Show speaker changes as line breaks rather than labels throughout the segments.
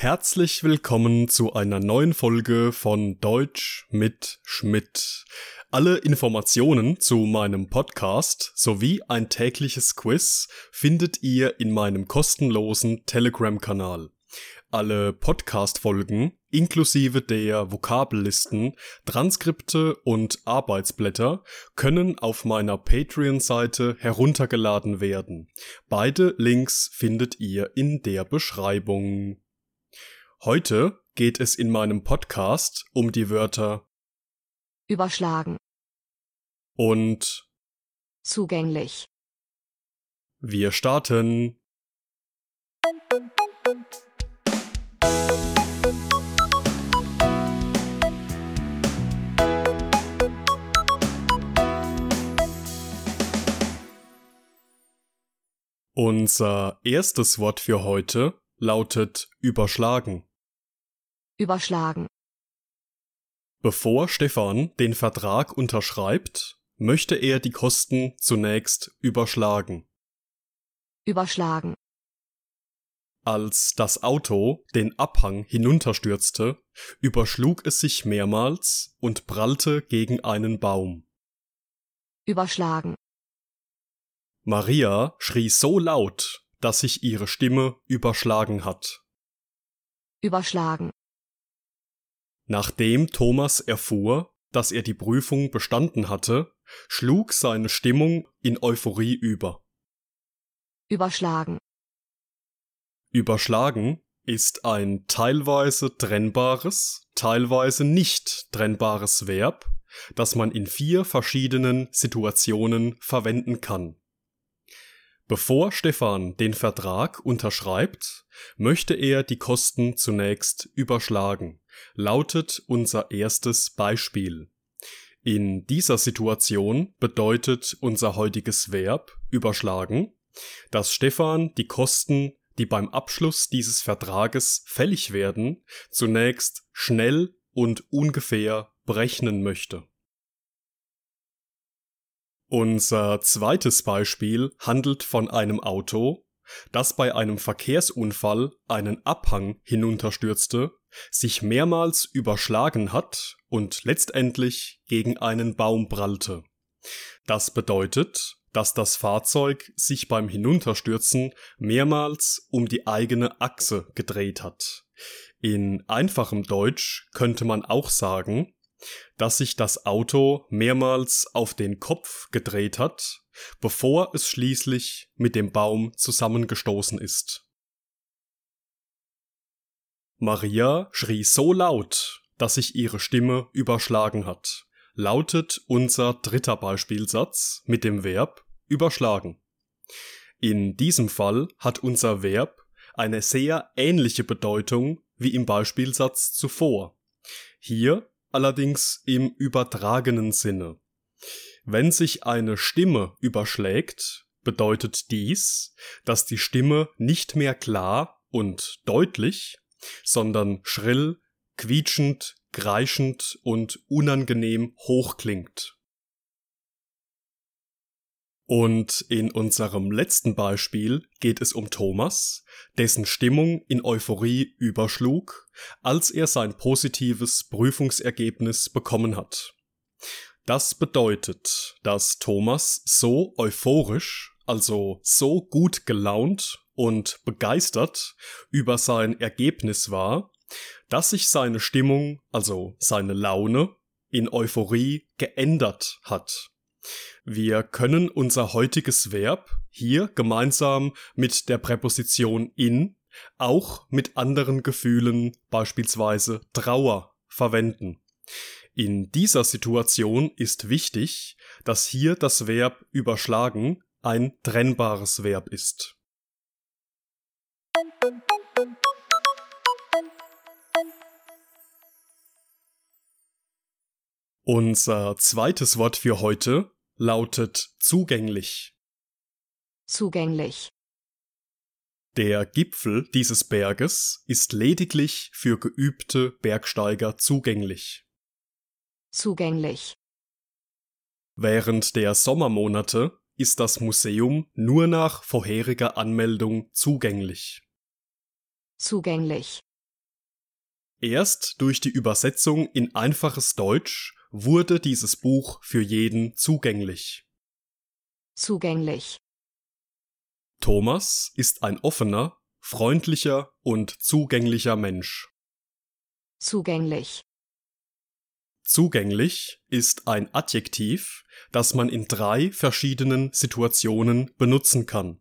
Herzlich willkommen zu einer neuen Folge von Deutsch mit Schmidt. Alle Informationen zu meinem Podcast sowie ein tägliches Quiz findet ihr in meinem kostenlosen Telegram-Kanal. Alle Podcast-Folgen inklusive der Vokabellisten, Transkripte und Arbeitsblätter können auf meiner Patreon-Seite heruntergeladen werden. Beide Links findet ihr in der Beschreibung. Heute geht es in meinem Podcast um die Wörter
überschlagen,
und
zugänglich,
wir starten. Unser erstes Wort für heute lautet überschlagen.
Überschlagen,
Bevor Stefan den Vertrag unterschreibt, möchte er die Kosten zunächst überschlagen.
überschlagen,
Als das Auto den Abhang hinunterstürzte, überschlug es sich mehrmals und prallte gegen einen Baum.
überschlagen,
Maria schrie so laut, dass sich ihre Stimme überschlagen hat.
überschlagen,
Nachdem Thomas erfuhr, dass er die Prüfung bestanden hatte, schlug seine Stimmung in Euphorie über.
überschlagen,
Überschlagen ist ein teilweise trennbares, teilweise nicht trennbares Verb, das man in vier verschiedenen Situationen verwenden kann. Bevor Stefan den Vertrag unterschreibt, möchte er die Kosten zunächst überschlagen, lautet unser erstes Beispiel. In dieser Situation bedeutet unser heutiges Verb überschlagen, dass Stefan die Kosten, die beim Abschluss dieses Vertrages fällig werden, zunächst schnell und ungefähr berechnen möchte. Unser zweites Beispiel handelt von einem Auto, das bei einem Verkehrsunfall einen Abhang hinunterstürzte, sich mehrmals überschlagen hat und letztendlich gegen einen Baum prallte. Das bedeutet, dass das Fahrzeug sich beim Hinunterstürzen mehrmals um die eigene Achse gedreht hat. In einfachem Deutsch könnte man auch sagen, dass sich das Auto mehrmals auf den Kopf gedreht hat, bevor es schließlich mit dem Baum zusammengestoßen ist. Maria schrie so laut, dass sich ihre Stimme überschlagen hat, lautet unser dritter Beispielsatz mit dem Verb überschlagen. In diesem Fall hat unser Verb eine sehr ähnliche Bedeutung wie im Beispielsatz zuvor. Hier allerdings im übertragenen Sinne. Wenn sich eine Stimme überschlägt, bedeutet dies, dass die Stimme nicht mehr klar und deutlich, sondern schrill, quietschend, kreischend und unangenehm hoch klingt. Und in unserem letzten Beispiel geht es um Thomas, dessen Stimmung in Euphorie überschlug, als er sein positives Prüfungsergebnis bekommen hat. Das bedeutet, dass Thomas so euphorisch, also so gut gelaunt und begeistert über sein Ergebnis war, dass sich seine Stimmung, also seine Laune, in Euphorie geändert hat. Wir können unser heutiges Verb hier gemeinsam mit der Präposition in auch mit anderen Gefühlen, beispielsweise Trauer, verwenden. In dieser Situation ist wichtig, dass hier das Verb überschlagen ein trennbares Verb ist. Unser zweites Wort für heute lautet zugänglich.
zugänglich,
Der Gipfel dieses Berges ist lediglich für geübte Bergsteiger zugänglich.
zugänglich,
Während der Sommermonate ist das Museum nur nach vorheriger Anmeldung zugänglich.
zugänglich,
Erst durch die Übersetzung in einfaches Deutsch wurde dieses Buch für jeden zugänglich.
Zugänglich.
Thomas ist ein offener, freundlicher und zugänglicher Mensch.
Zugänglich.
Zugänglich ist ein Adjektiv, das man in drei verschiedenen Situationen benutzen kann.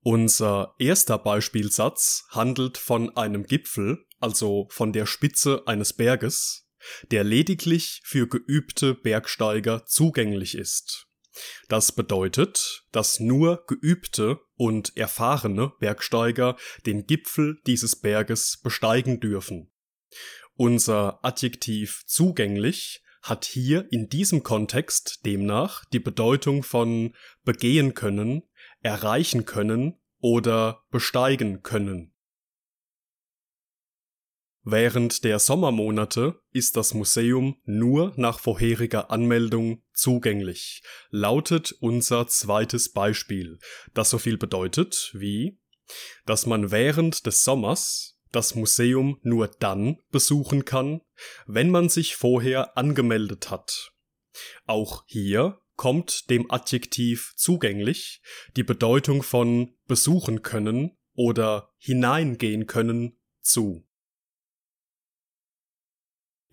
Unser erster Beispielsatz handelt von einem Gipfel, also von der Spitze eines Berges, der lediglich für geübte Bergsteiger zugänglich ist. Das bedeutet, dass nur geübte und erfahrene Bergsteiger den Gipfel dieses Berges besteigen dürfen. Unser Adjektiv zugänglich hat hier in diesem Kontext demnach die Bedeutung von begehen können, erreichen können oder besteigen können. Während der Sommermonate ist das Museum nur nach vorheriger Anmeldung zugänglich, lautet unser zweites Beispiel, das so viel bedeutet wie, dass man während des Sommers das Museum nur dann besuchen kann, wenn man sich vorher angemeldet hat. Auch hier kommt dem Adjektiv zugänglich die Bedeutung von besuchen können oder hineingehen können zu.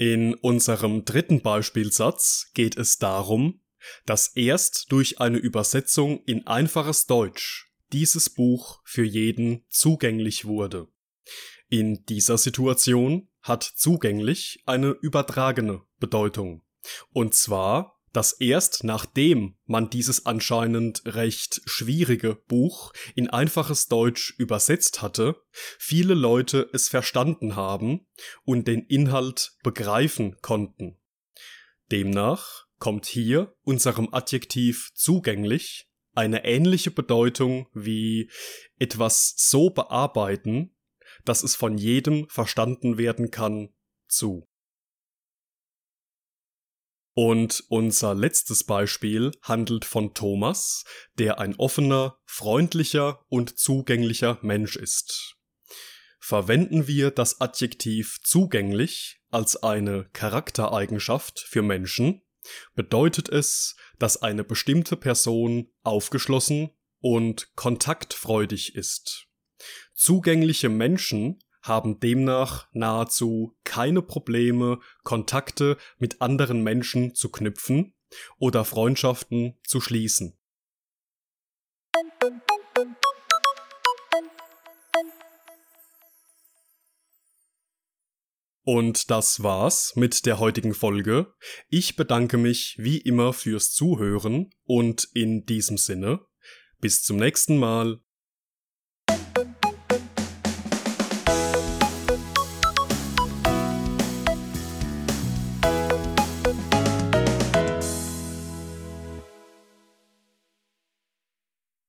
In unserem dritten Beispielsatz geht es darum, dass erst durch eine Übersetzung in einfaches Deutsch dieses Buch für jeden zugänglich wurde. In dieser Situation hat zugänglich eine übertragene Bedeutung. Und zwar, dass erst nachdem man dieses anscheinend recht schwierige Buch in einfaches Deutsch übersetzt hatte, viele Leute es verstanden haben und den Inhalt begreifen konnten. Demnach kommt hier unserem Adjektiv zugänglich eine ähnliche Bedeutung wie etwas so bearbeiten, dass es von jedem verstanden werden kann, zu. Und unser letztes Beispiel handelt von Thomas, der ein offener, freundlicher und zugänglicher Mensch ist. Verwenden wir das Adjektiv zugänglich als eine Charaktereigenschaft für Menschen, bedeutet es, dass eine bestimmte Person aufgeschlossen und kontaktfreudig ist. Zugängliche Menschen haben demnach nahezu keine Probleme, Kontakte mit anderen Menschen zu knüpfen oder Freundschaften zu schließen. Und das war's mit der heutigen Folge. Ich bedanke mich wie immer fürs Zuhören und in diesem Sinne bis zum nächsten Mal.